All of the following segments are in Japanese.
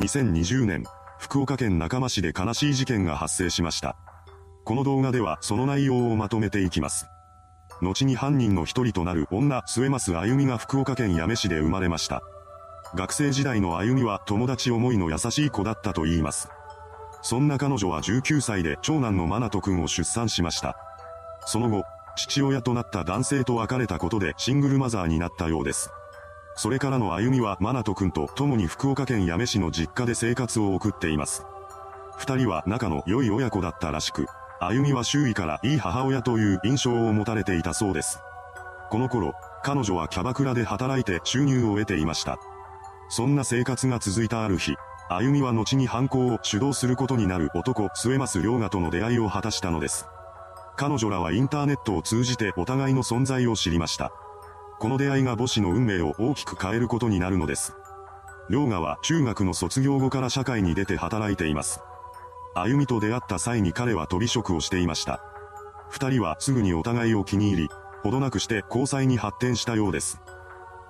2020年、福岡県中間市で悲しい事件が発生しました。この動画ではその内容をまとめていきます。後に犯人の一人となる女、末増あゆみが福岡県八女市で生まれました。学生時代のあゆみは友達思いの優しい子だったと言います。そんな彼女は19歳で長男のマナト君を出産しました。その後、父親となった男性と別れたことでシングルマザーになったようです。それからの歩みはマナト君と共に福岡県八女市の実家で生活を送っています。二人は仲の良い親子だったらしく、歩みは周囲からいい母親という印象を持たれていたそうです。この頃、彼女はキャバクラで働いて収入を得ていました。そんな生活が続いたある日、歩みは後に犯行を主導することになる男、末増良賀との出会いを果たしたのです。彼女らはインターネットを通じてお互いの存在を知りました。この出会いが母子の運命を大きく変えることになるのです。良賀は中学の卒業後から社会に出て働いています。歩みと出会った際に彼は飛び職をしていました。二人はすぐにお互いを気に入り、ほどなくして交際に発展したようです。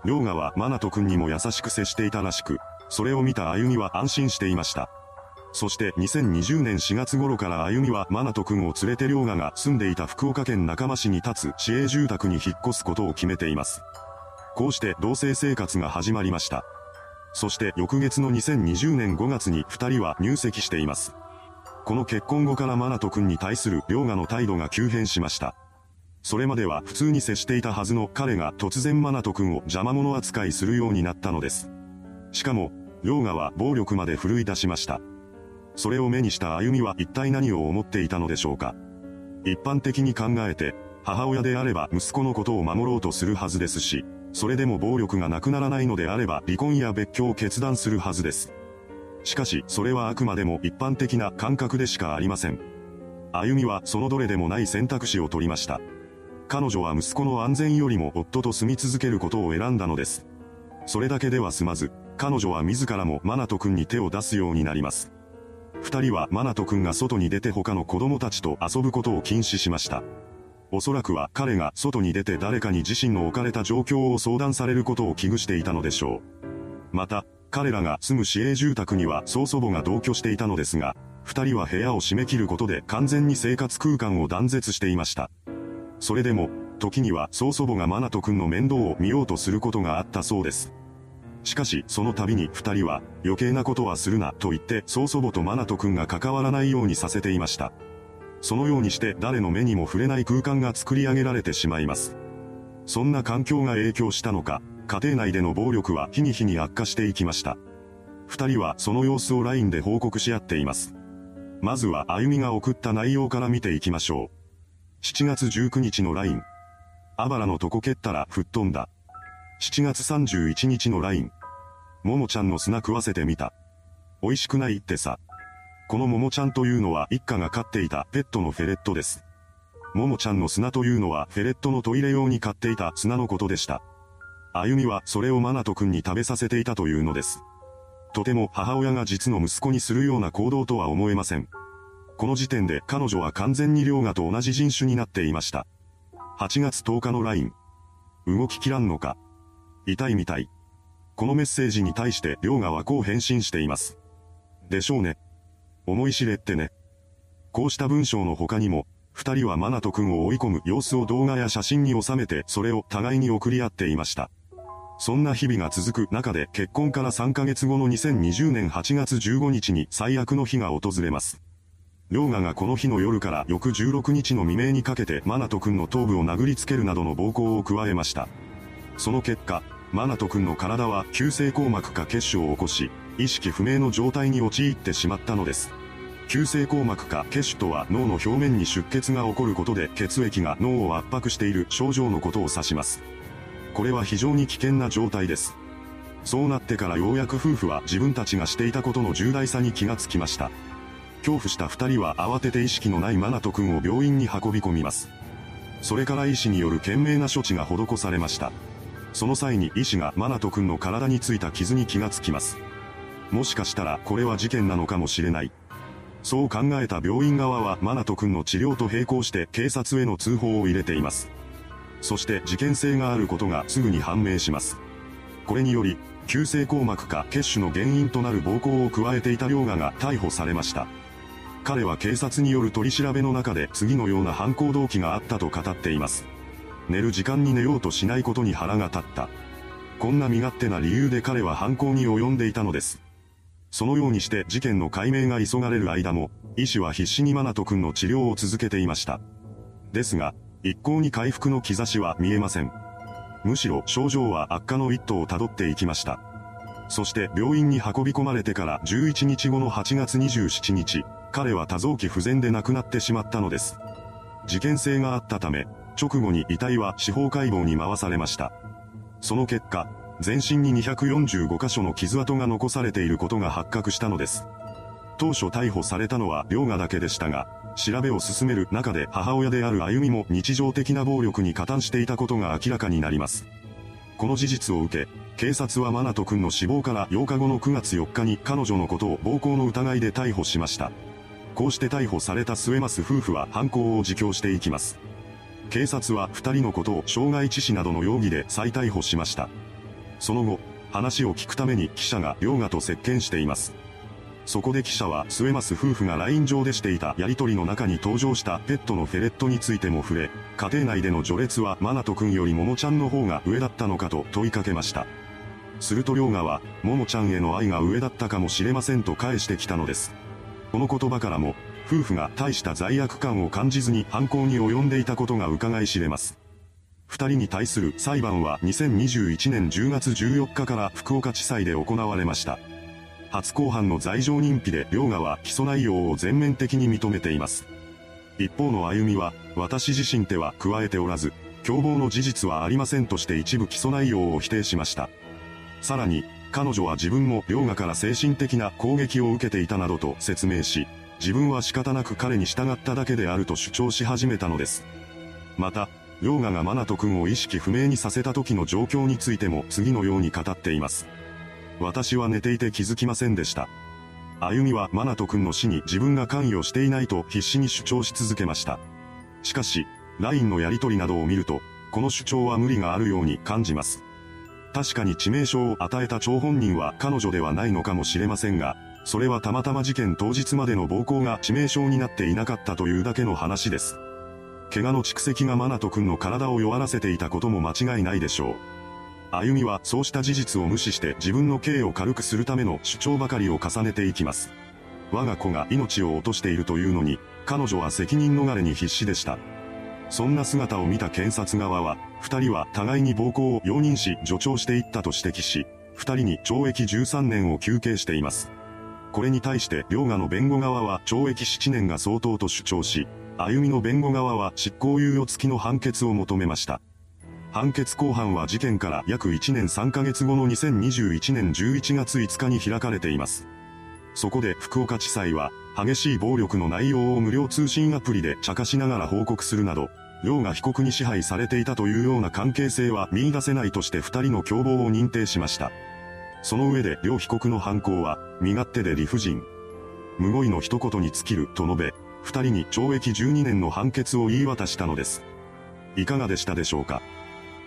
良賀はマナト君にも優しく接していたらしく、それを見た歩みは安心していました。そして2020年4月頃から歩みはマナト君を連れて良賀が住んでいた福岡県中間市に立つ市営住宅に引っ越すことを決めています。こうして同棲生活が始まりました。そして翌月の2020年5月に二人は入籍しています。この結婚後からマナト君に対する良賀の態度が急変しました。それまでは普通に接していたはずの彼が突然マナト君を邪魔者扱いするようになったのです。しかも、良賀は暴力まで奮い出しました。それを目にした歩みは一体何を思っていたのでしょうか。一般的に考えて、母親であれば息子のことを守ろうとするはずですし、それでも暴力がなくならないのであれば離婚や別居を決断するはずです。しかし、それはあくまでも一般的な感覚でしかありません。歩みはそのどれでもない選択肢を取りました。彼女は息子の安全よりも夫と住み続けることを選んだのです。それだけでは済まず、彼女は自らもマナト君に手を出すようになります。二人はマナト君が外に出て他の子供たちと遊ぶことを禁止しました。おそらくは彼が外に出て誰かに自身の置かれた状況を相談されることを危惧していたのでしょう。また、彼らが住む市営住宅には曽祖母が同居していたのですが、二人は部屋を閉め切ることで完全に生活空間を断絶していました。それでも、時には曽祖母がマナト君の面倒を見ようとすることがあったそうです。しかし、その度に二人は、余計なことはするな、と言って、曽祖母とマナト君が関わらないようにさせていました。そのようにして誰の目にも触れない空間が作り上げられてしまいます。そんな環境が影響したのか、家庭内での暴力は日に日に悪化していきました。二人はその様子を LINE で報告し合っています。まずは歩みが送った内容から見ていきましょう。7月19日の LINE。あばらのとこ蹴ったら吹っ飛んだ。7月31日の LINE。ももちゃんの砂食わせてみた。美味しくないってさ。このももちゃんというのは一家が飼っていたペットのフェレットです。ももちゃんの砂というのはフェレットのトイレ用に飼っていた砂のことでした。あゆみはそれをマナト君に食べさせていたというのです。とても母親が実の息子にするような行動とは思えません。この時点で彼女は完全に良賀と同じ人種になっていました。8月10日の LINE。動ききらんのか痛いみたい。このメッセージに対して良賀はこう返信しています。でしょうね。思い知れってね。こうした文章の他にも、二人はマナト君を追い込む様子を動画や写真に収めてそれを互いに送り合っていました。そんな日々が続く中で結婚から3ヶ月後の2020年8月15日に最悪の日が訪れます。良賀がこの日の夜から翌16日の未明にかけてマナト君の頭部を殴りつけるなどの暴行を加えました。その結果、マナト君の体は急性硬膜下血腫を起こし、意識不明の状態に陥ってしまったのです。急性硬膜下血腫とは脳の表面に出血が起こることで血液が脳を圧迫している症状のことを指します。これは非常に危険な状態です。そうなってからようやく夫婦は自分たちがしていたことの重大さに気がつきました。恐怖した二人は慌てて意識のないマナト君を病院に運び込みます。それから医師による懸命な処置が施されました。その際に医師がマナト君の体についた傷に気がつきます。もしかしたらこれは事件なのかもしれない。そう考えた病院側はマナト君の治療と並行して警察への通報を入れています。そして事件性があることがすぐに判明します。これにより、急性硬膜下血腫の原因となる暴行を加えていた涼河が逮捕されました。彼は警察による取り調べの中で次のような犯行動機があったと語っています。寝る時間に寝ようとしないことに腹が立った。こんな身勝手な理由で彼は犯行に及んでいたのです。そのようにして事件の解明が急がれる間も、医師は必死にマナト君の治療を続けていました。ですが、一向に回復の兆しは見えません。むしろ症状は悪化の一途をたどっていきました。そして病院に運び込まれてから11日後の8月27日、彼は多臓器不全で亡くなってしまったのです。事件性があったため、直後に遺体は司法解剖に回されました。その結果、全身に245箇所の傷跡が残されていることが発覚したのです。当初逮捕されたのは両河だけでしたが、調べを進める中で母親である歩みも日常的な暴力に加担していたことが明らかになります。この事実を受け、警察はマナト君の死亡から8日後の9月4日に彼女のことを暴行の疑いで逮捕しました。こうして逮捕された末増夫婦は犯行を自供していきます。警察は2人のことを傷害致死などの容疑で再逮捕しました。その後、話を聞くために記者が両河と接見しています。そこで記者は末増夫婦が LINE 上でしていたやりとりの中に登場したペットのフェレットについても触れ、家庭内での序列はマナト君よりももちゃんの方が上だったのかと問いかけました。すると両河は、ももちゃんへの愛が上だったかもしれませんと返してきたのです。この言葉からも、夫婦が大した罪悪感を感じずに犯行に及んでいたことが伺い知れます。二人に対する裁判は2021年10月14日から福岡地裁で行われました。初公判の罪状認否で両側は起訴内容を全面的に認めています。一方の歩みは、私自身手は加えておらず、共謀の事実はありませんとして一部起訴内容を否定しました。さらに、彼女は自分も両側から精神的な攻撃を受けていたなどと説明し、自分は仕方なく彼に従っただけであると主張し始めたのです。また、両側がマナト君を意識不明にさせた時の状況についても次のように語っています。私は寝ていて気づきませんでした。歩みはマナト君の死に自分が関与していないと必死に主張し続けました。しかし、LINE のやり取りなどを見ると、この主張は無理があるように感じます。確かに致命傷を与えた張本人は彼女ではないのかもしれませんが、それはたまたま事件当日までの暴行が致命傷になっていなかったというだけの話です。怪我の蓄積がマナト君の体を弱らせていたことも間違いないでしょう。歩みはそうした事実を無視して自分の刑を軽くするための主張ばかりを重ねていきます。我が子が命を落としているというのに、彼女は責任逃れに必死でした。そんな姿を見た検察側は、二人は互いに暴行を容認し助長していったと指摘し、二人に懲役13年を求刑しています。これに対して両河の弁護側は懲役7年が相当と主張し、歩みの弁護側は執行猶予付きの判決を求めました。判決公判は事件から約1年3ヶ月後の2021年11月5日に開かれています。そこで福岡地裁は、激しい暴力の内容を無料通信アプリで茶化しながら報告するなど、両が被告に支配されていたというような関係性は見出せないとして二人の共謀を認定しました。その上で両被告の犯行は、身勝手で理不尽。無語彙の一言に尽きると述べ、二人に懲役12年の判決を言い渡したのです。いかがでしたでしょうか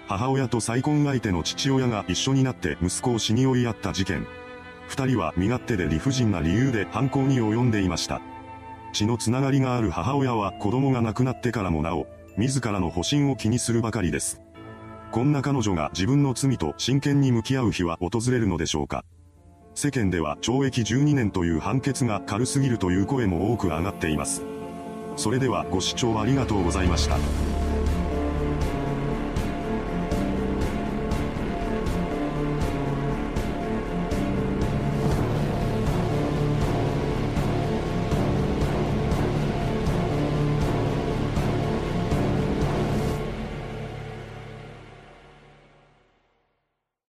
母親と再婚相手の父親が一緒になって息子を死に追いやった事件。二人は身勝手で理不尽な理由で犯行に及んでいました。血のつながりがある母親は子供が亡くなってからもなお、自らの保身を気にするばかりです。こんな彼女が自分の罪と真剣に向き合う日は訪れるのでしょうか。世間では懲役12年という判決が軽すぎるという声も多く上がっています。それではご視聴ありがとうございました。